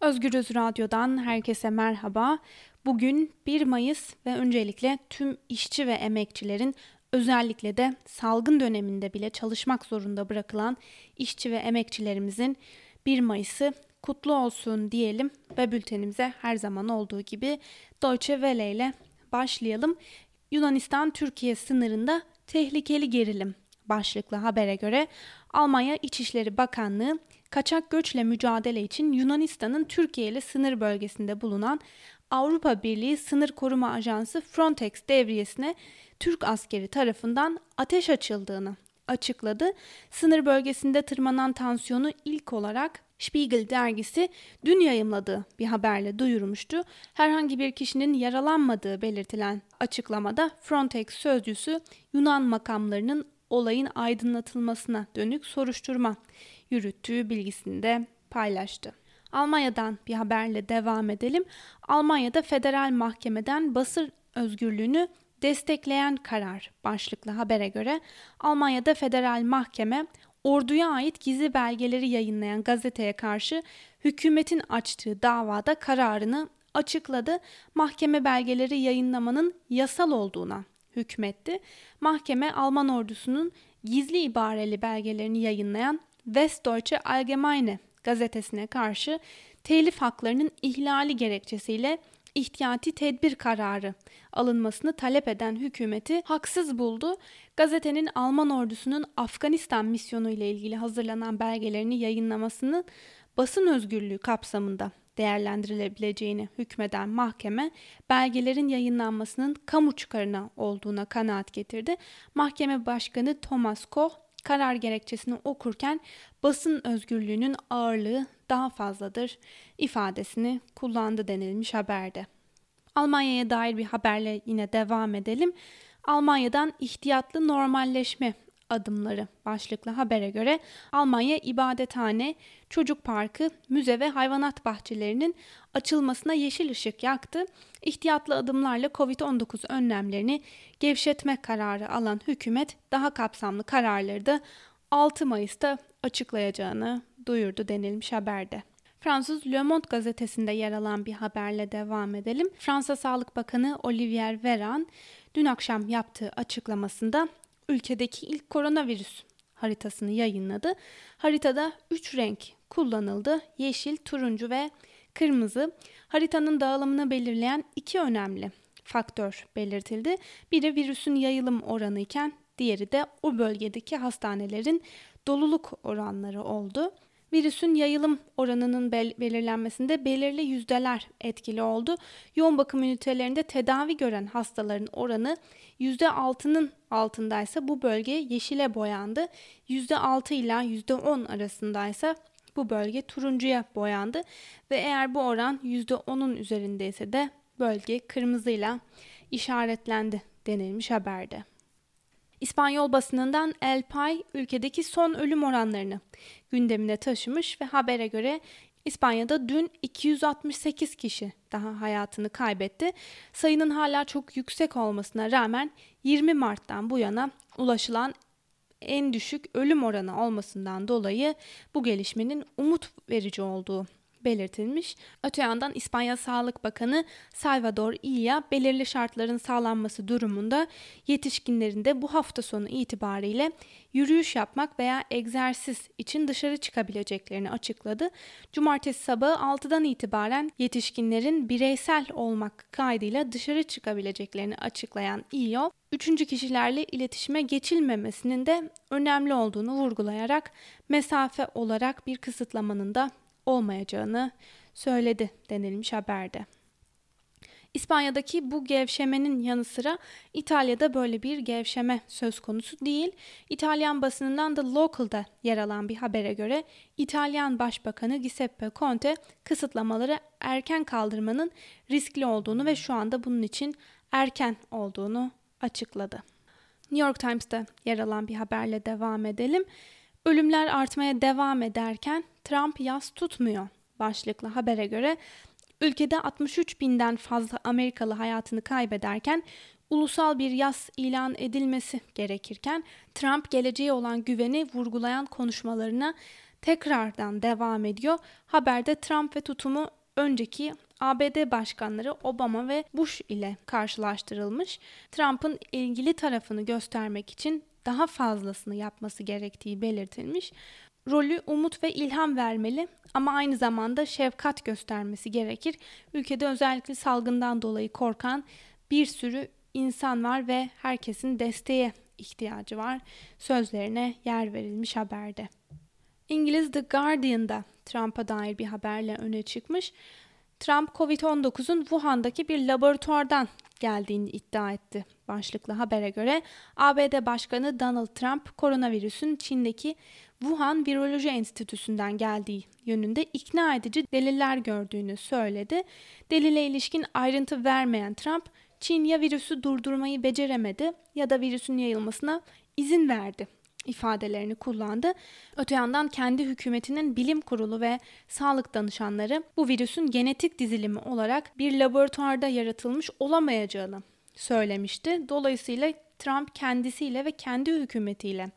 Özgürüz Radyo'dan herkese merhaba. Bugün 1 Mayıs ve öncelikle tüm işçi ve emekçilerin özellikle de salgın döneminde bile çalışmak zorunda bırakılan işçi ve emekçilerimizin 1 Mayıs'ı kutlu olsun diyelim ve bültenimize her zaman olduğu gibi Deutsche Welle ile başlayalım. Yunanistan-Türkiye sınırında tehlikeli gerilim başlıklı habere göre Almanya İçişleri Bakanlığı kaçak göçle mücadele için Yunanistan'ın Türkiye ile sınır bölgesinde bulunan Avrupa Birliği Sınır Koruma Ajansı Frontex devriyesine Türk askeri tarafından ateş açıldığını açıkladı. Sınır bölgesinde tırmanan tansiyonu ilk olarak Spiegel dergisi dün yayımladığı bir haberle duyurmuştu. Herhangi bir kişinin yaralanmadığı belirtilen açıklamada Frontex sözcüsü Yunan makamlarının olayın aydınlatılmasına dönük soruşturma yürüttüğü bilgisini de paylaştı. Almanya'dan bir haberle devam edelim. Almanya'da federal mahkemeden basın özgürlüğünü destekleyen karar başlıklı habere göre Almanya'da federal mahkeme orduya ait gizli belgeleri yayınlayan gazeteye karşı hükümetin açtığı davada kararını açıkladı. Mahkeme belgeleri yayınlamanın yasal olduğuna hükmetti. Mahkeme Alman ordusunun gizli ibareli belgelerini yayınlayan Westdeutsche Allgemeine gazetesine karşı telif haklarının ihlali gerekçesiyle ihtiyati tedbir kararı alınmasını talep eden hükümeti haksız buldu. Gazetenin Alman ordusunun Afganistan misyonu ile ilgili hazırlanan belgelerini yayınlamasını basın özgürlüğü kapsamında değerlendirilebileceğini hükmeden mahkeme belgelerin yayınlanmasının kamu çıkarına olduğuna kanaat getirdi. Mahkeme Başkanı Thomas Koch karar gerekçesini okurken basın özgürlüğünün ağırlığı daha fazladır ifadesini kullandı denilmiş haberde. Almanya'ya dair bir haberle yine devam edelim. Almanya'dan ihtiyatlı normalleşme adımları başlıklı habere göre Almanya ibadethane, çocuk parkı, müze ve hayvanat bahçelerinin açılmasına yeşil ışık yaktı. İhtiyatlı adımlarla Covid-19 önlemlerini gevşetme kararı alan hükümet daha kapsamlı kararları da 6 Mayıs'ta açıklayacağını duyurdu denilmiş haberde. Fransız Le Monde gazetesinde yer alan bir haberle devam edelim. Fransa Sağlık Bakanı Olivier Véran dün akşam yaptığı açıklamasında ülkedeki ilk koronavirüs haritasını yayınladı. Haritada 3 renk kullanıldı. Yeşil, turuncu ve kırmızı. Haritanın dağılımını belirleyen iki önemli faktör belirtildi. Biri virüsün yayılım oranı iken diğeri de o bölgedeki hastanelerin doluluk oranları oldu. Virüsün yayılım oranının bel- belirlenmesinde belirli yüzdeler etkili oldu. Yoğun bakım ünitelerinde tedavi gören hastaların oranı %6'nın altındaysa bu bölge yeşile boyandı. %6 ile %10 arasındaysa bu bölge turuncuya boyandı ve eğer bu oran %10'un üzerindeyse de bölge kırmızıyla işaretlendi denilmiş haberde. İspanyol basınından El Pay ülkedeki son ölüm oranlarını gündemine taşımış ve habere göre İspanya'da dün 268 kişi daha hayatını kaybetti. Sayının hala çok yüksek olmasına rağmen 20 Mart'tan bu yana ulaşılan en düşük ölüm oranı olmasından dolayı bu gelişmenin umut verici olduğu belirtilmiş. Öte yandan İspanya Sağlık Bakanı Salvador Illa belirli şartların sağlanması durumunda yetişkinlerin de bu hafta sonu itibariyle yürüyüş yapmak veya egzersiz için dışarı çıkabileceklerini açıkladı. Cumartesi sabahı 6'dan itibaren yetişkinlerin bireysel olmak kaydıyla dışarı çıkabileceklerini açıklayan İYO, üçüncü kişilerle iletişime geçilmemesinin de önemli olduğunu vurgulayarak mesafe olarak bir kısıtlamanın da olmayacağını söyledi denilmiş haberde. İspanya'daki bu gevşemenin yanı sıra İtalya'da böyle bir gevşeme söz konusu değil. İtalyan basınından The Local'da yer alan bir habere göre İtalyan Başbakanı Giuseppe Conte kısıtlamaları erken kaldırmanın riskli olduğunu ve şu anda bunun için erken olduğunu açıkladı. New York Times'ta yer alan bir haberle devam edelim. Ölümler artmaya devam ederken Trump yaz tutmuyor başlıklı habere göre ülkede 63 binden fazla Amerikalı hayatını kaybederken ulusal bir yaz ilan edilmesi gerekirken Trump geleceğe olan güveni vurgulayan konuşmalarına tekrardan devam ediyor. Haberde Trump ve tutumu önceki ABD başkanları Obama ve Bush ile karşılaştırılmış. Trump'ın ilgili tarafını göstermek için daha fazlasını yapması gerektiği belirtilmiş. Rolü umut ve ilham vermeli ama aynı zamanda şefkat göstermesi gerekir. Ülkede özellikle salgından dolayı korkan bir sürü insan var ve herkesin desteğe ihtiyacı var. Sözlerine yer verilmiş haberde. İngiliz The Guardian'da Trump'a dair bir haberle öne çıkmış. Trump COVID-19'un Wuhan'daki bir laboratuvardan geldiğini iddia etti. Başlıklı habere göre ABD Başkanı Donald Trump koronavirüsün Çin'deki Wuhan Viroloji Enstitüsü'nden geldiği yönünde ikna edici deliller gördüğünü söyledi. Delile ilişkin ayrıntı vermeyen Trump, Çin ya virüsü durdurmayı beceremedi ya da virüsün yayılmasına izin verdi ifadelerini kullandı. Öte yandan kendi hükümetinin bilim kurulu ve sağlık danışanları bu virüsün genetik dizilimi olarak bir laboratuvarda yaratılmış olamayacağını söylemişti. Dolayısıyla Trump kendisiyle ve kendi hükümetiyle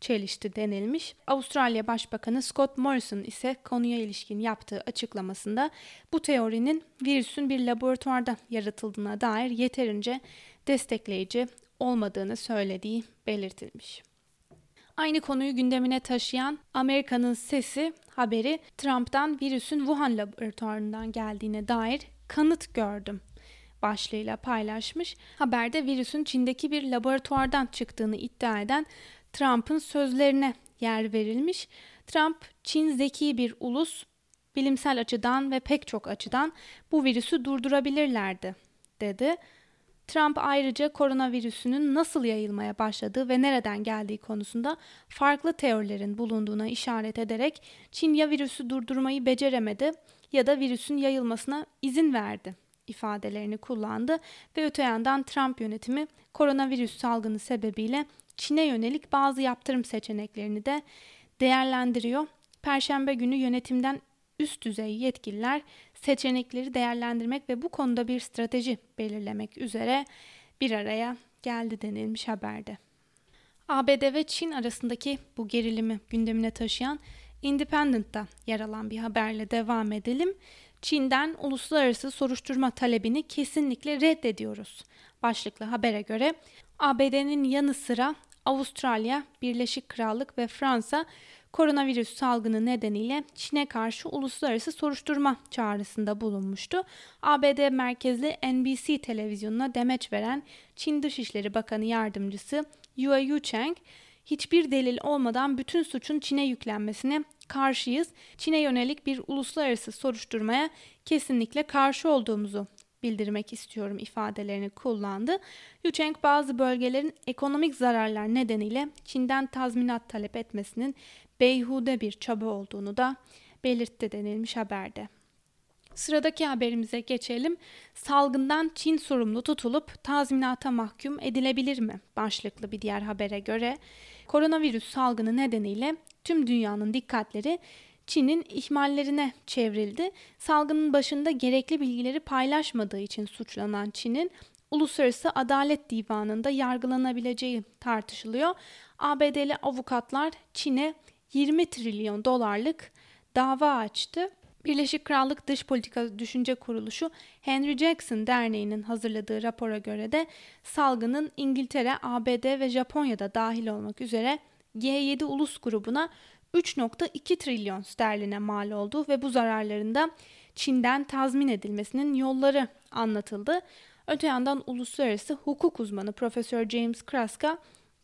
çelişti denilmiş. Avustralya Başbakanı Scott Morrison ise konuya ilişkin yaptığı açıklamasında bu teorinin virüsün bir laboratuvarda yaratıldığına dair yeterince destekleyici olmadığını söylediği belirtilmiş. Aynı konuyu gündemine taşıyan Amerika'nın Sesi haberi Trump'tan virüsün Wuhan laboratuvarından geldiğine dair kanıt gördüm başlığıyla paylaşmış. Haberde virüsün Çin'deki bir laboratuvardan çıktığını iddia eden Trump'ın sözlerine yer verilmiş. Trump, Çin zeki bir ulus, bilimsel açıdan ve pek çok açıdan bu virüsü durdurabilirlerdi, dedi. Trump ayrıca koronavirüsünün nasıl yayılmaya başladığı ve nereden geldiği konusunda farklı teorilerin bulunduğuna işaret ederek Çin ya virüsü durdurmayı beceremedi ya da virüsün yayılmasına izin verdi ifadelerini kullandı ve öte yandan Trump yönetimi koronavirüs salgını sebebiyle Çin'e yönelik bazı yaptırım seçeneklerini de değerlendiriyor. Perşembe günü yönetimden üst düzey yetkililer seçenekleri değerlendirmek ve bu konuda bir strateji belirlemek üzere bir araya geldi denilmiş haberde. ABD ve Çin arasındaki bu gerilimi gündemine taşıyan Independent'ta yer alan bir haberle devam edelim. Çin'den uluslararası soruşturma talebini kesinlikle reddediyoruz. Başlıklı habere göre ABD'nin yanı sıra Avustralya, Birleşik Krallık ve Fransa koronavirüs salgını nedeniyle Çin'e karşı uluslararası soruşturma çağrısında bulunmuştu. ABD merkezli NBC televizyonuna demeç veren Çin Dışişleri Bakanı Yardımcısı Yue Yucheng, hiçbir delil olmadan bütün suçun Çin'e yüklenmesine karşıyız. Çin'e yönelik bir uluslararası soruşturmaya kesinlikle karşı olduğumuzu bildirmek istiyorum ifadelerini kullandı. Yucheng bazı bölgelerin ekonomik zararlar nedeniyle Çin'den tazminat talep etmesinin beyhude bir çaba olduğunu da belirtti denilmiş haberde. Sıradaki haberimize geçelim. Salgından Çin sorumlu tutulup tazminata mahkum edilebilir mi? Başlıklı bir diğer habere göre koronavirüs salgını nedeniyle tüm dünyanın dikkatleri Çin'in ihmallerine çevrildi. Salgının başında gerekli bilgileri paylaşmadığı için suçlanan Çin'in Uluslararası Adalet Divanı'nda yargılanabileceği tartışılıyor. ABD'li avukatlar Çin'e 20 trilyon dolarlık dava açtı. Birleşik Krallık Dış Politika Düşünce Kuruluşu Henry Jackson Derneği'nin hazırladığı rapora göre de salgının İngiltere, ABD ve Japonya'da dahil olmak üzere G7 ulus grubuna 3.2 trilyon sterline mal oldu ve bu zararlarında Çin'den tazmin edilmesinin yolları anlatıldı. Öte yandan uluslararası hukuk uzmanı Profesör James Kraska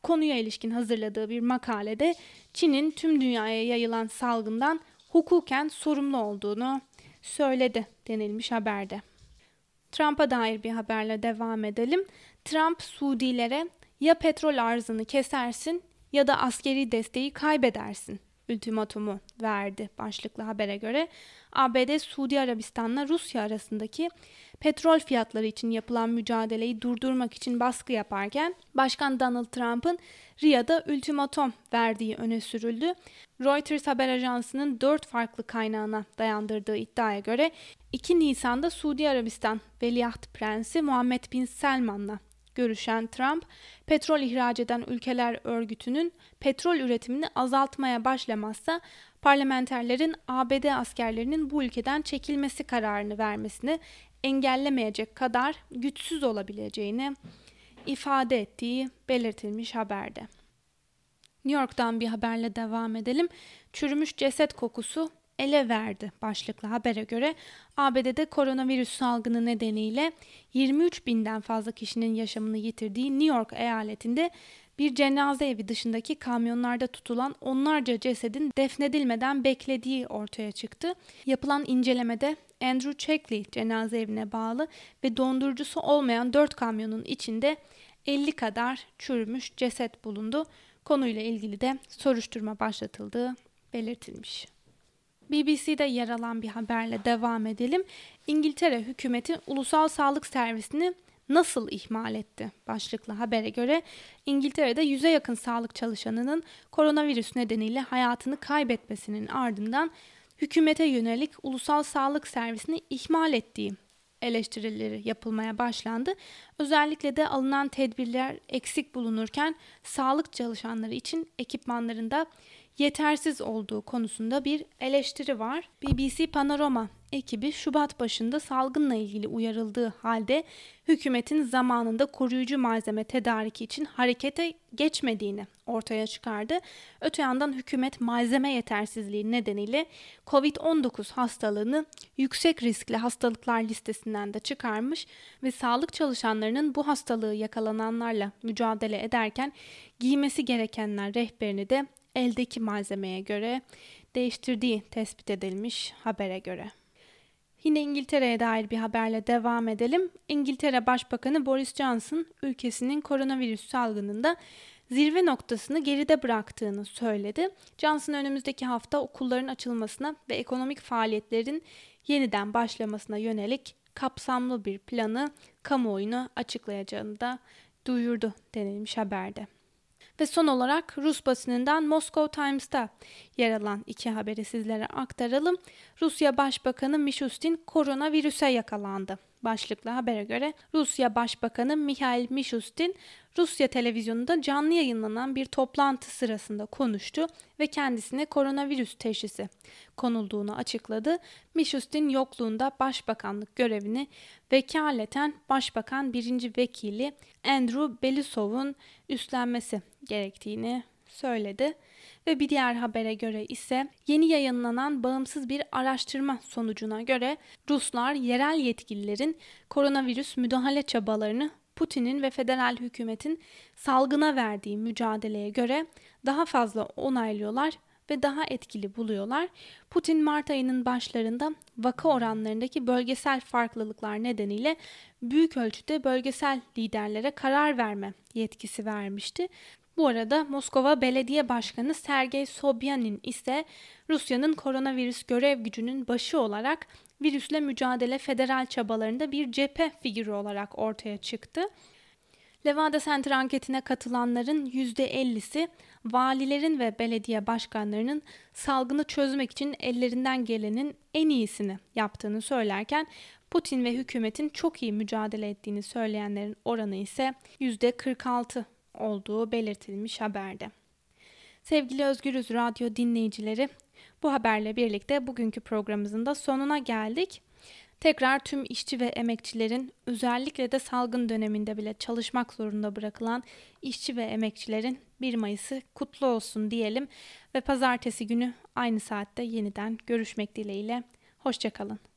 konuya ilişkin hazırladığı bir makalede Çin'in tüm dünyaya yayılan salgından hukuken sorumlu olduğunu söyledi denilmiş haberde. Trump'a dair bir haberle devam edelim. Trump Suudilere ya petrol arzını kesersin ya da askeri desteği kaybedersin ultimatumu verdi başlıklı habere göre. ABD Suudi Arabistan'la Rusya arasındaki petrol fiyatları için yapılan mücadeleyi durdurmak için baskı yaparken Başkan Donald Trump'ın Riyad'a ultimatum verdiği öne sürüldü. Reuters haber ajansının dört farklı kaynağına dayandırdığı iddiaya göre 2 Nisan'da Suudi Arabistan Veliaht Prensi Muhammed Bin Selman'la görüşen Trump, petrol ihraç eden ülkeler örgütünün petrol üretimini azaltmaya başlamazsa parlamenterlerin ABD askerlerinin bu ülkeden çekilmesi kararını vermesini engellemeyecek kadar güçsüz olabileceğini ifade ettiği belirtilmiş haberde. New York'tan bir haberle devam edelim. Çürümüş ceset kokusu ele verdi başlıklı habere göre ABD'de koronavirüs salgını nedeniyle 23 binden fazla kişinin yaşamını yitirdiği New York eyaletinde bir cenaze evi dışındaki kamyonlarda tutulan onlarca cesedin defnedilmeden beklediği ortaya çıktı. Yapılan incelemede Andrew Checkley cenaze evine bağlı ve dondurucusu olmayan 4 kamyonun içinde 50 kadar çürümüş ceset bulundu. Konuyla ilgili de soruşturma başlatıldığı belirtilmiş. BBC'de yer alan bir haberle devam edelim. İngiltere hükümeti ulusal sağlık servisini nasıl ihmal etti? Başlıklı habere göre İngiltere'de yüze yakın sağlık çalışanının koronavirüs nedeniyle hayatını kaybetmesinin ardından hükümete yönelik ulusal sağlık servisini ihmal ettiği eleştirileri yapılmaya başlandı. Özellikle de alınan tedbirler eksik bulunurken sağlık çalışanları için ekipmanlarında yetersiz olduğu konusunda bir eleştiri var. BBC Panorama ekibi Şubat başında salgınla ilgili uyarıldığı halde hükümetin zamanında koruyucu malzeme tedariki için harekete geçmediğini ortaya çıkardı. Öte yandan hükümet malzeme yetersizliği nedeniyle COVID-19 hastalığını yüksek riskli hastalıklar listesinden de çıkarmış ve sağlık çalışanlarının bu hastalığı yakalananlarla mücadele ederken giymesi gerekenler rehberini de eldeki malzemeye göre değiştirdiği tespit edilmiş habere göre. Yine İngiltere'ye dair bir haberle devam edelim. İngiltere Başbakanı Boris Johnson ülkesinin koronavirüs salgınında zirve noktasını geride bıraktığını söyledi. Johnson önümüzdeki hafta okulların açılmasına ve ekonomik faaliyetlerin yeniden başlamasına yönelik kapsamlı bir planı kamuoyuna açıklayacağını da duyurdu denilmiş haberde. Ve son olarak Rus basınından Moscow Times'ta yer alan iki haberi sizlere aktaralım. Rusya Başbakanı Mishustin koronavirüse yakalandı. Başlıklı habere göre Rusya Başbakanı Mikhail Mishustin Rusya televizyonunda canlı yayınlanan bir toplantı sırasında konuştu ve kendisine koronavirüs teşhisi konulduğunu açıkladı. Mishustin yokluğunda başbakanlık görevini vekaleten Başbakan birinci Vekili Andrew Belisov'un üstlenmesi gerektiğini söyledi ve bir diğer habere göre ise yeni yayınlanan bağımsız bir araştırma sonucuna göre Ruslar yerel yetkililerin koronavirüs müdahale çabalarını Putin'in ve federal hükümetin salgına verdiği mücadeleye göre daha fazla onaylıyorlar ve daha etkili buluyorlar. Putin Mart ayının başlarında vaka oranlarındaki bölgesel farklılıklar nedeniyle büyük ölçüde bölgesel liderlere karar verme yetkisi vermişti. Bu arada Moskova Belediye Başkanı Sergey Sobyanin ise Rusya'nın koronavirüs görev gücünün başı olarak virüsle mücadele federal çabalarında bir cephe figürü olarak ortaya çıktı. Levada Center anketine katılanların %50'si valilerin ve belediye başkanlarının salgını çözmek için ellerinden gelenin en iyisini yaptığını söylerken Putin ve hükümetin çok iyi mücadele ettiğini söyleyenlerin oranı ise %46 olduğu belirtilmiş haberde. Sevgili Özgürüz Radyo dinleyicileri, bu haberle birlikte bugünkü programımızın da sonuna geldik. Tekrar tüm işçi ve emekçilerin özellikle de salgın döneminde bile çalışmak zorunda bırakılan işçi ve emekçilerin 1 Mayıs'ı kutlu olsun diyelim ve pazartesi günü aynı saatte yeniden görüşmek dileğiyle. Hoşçakalın.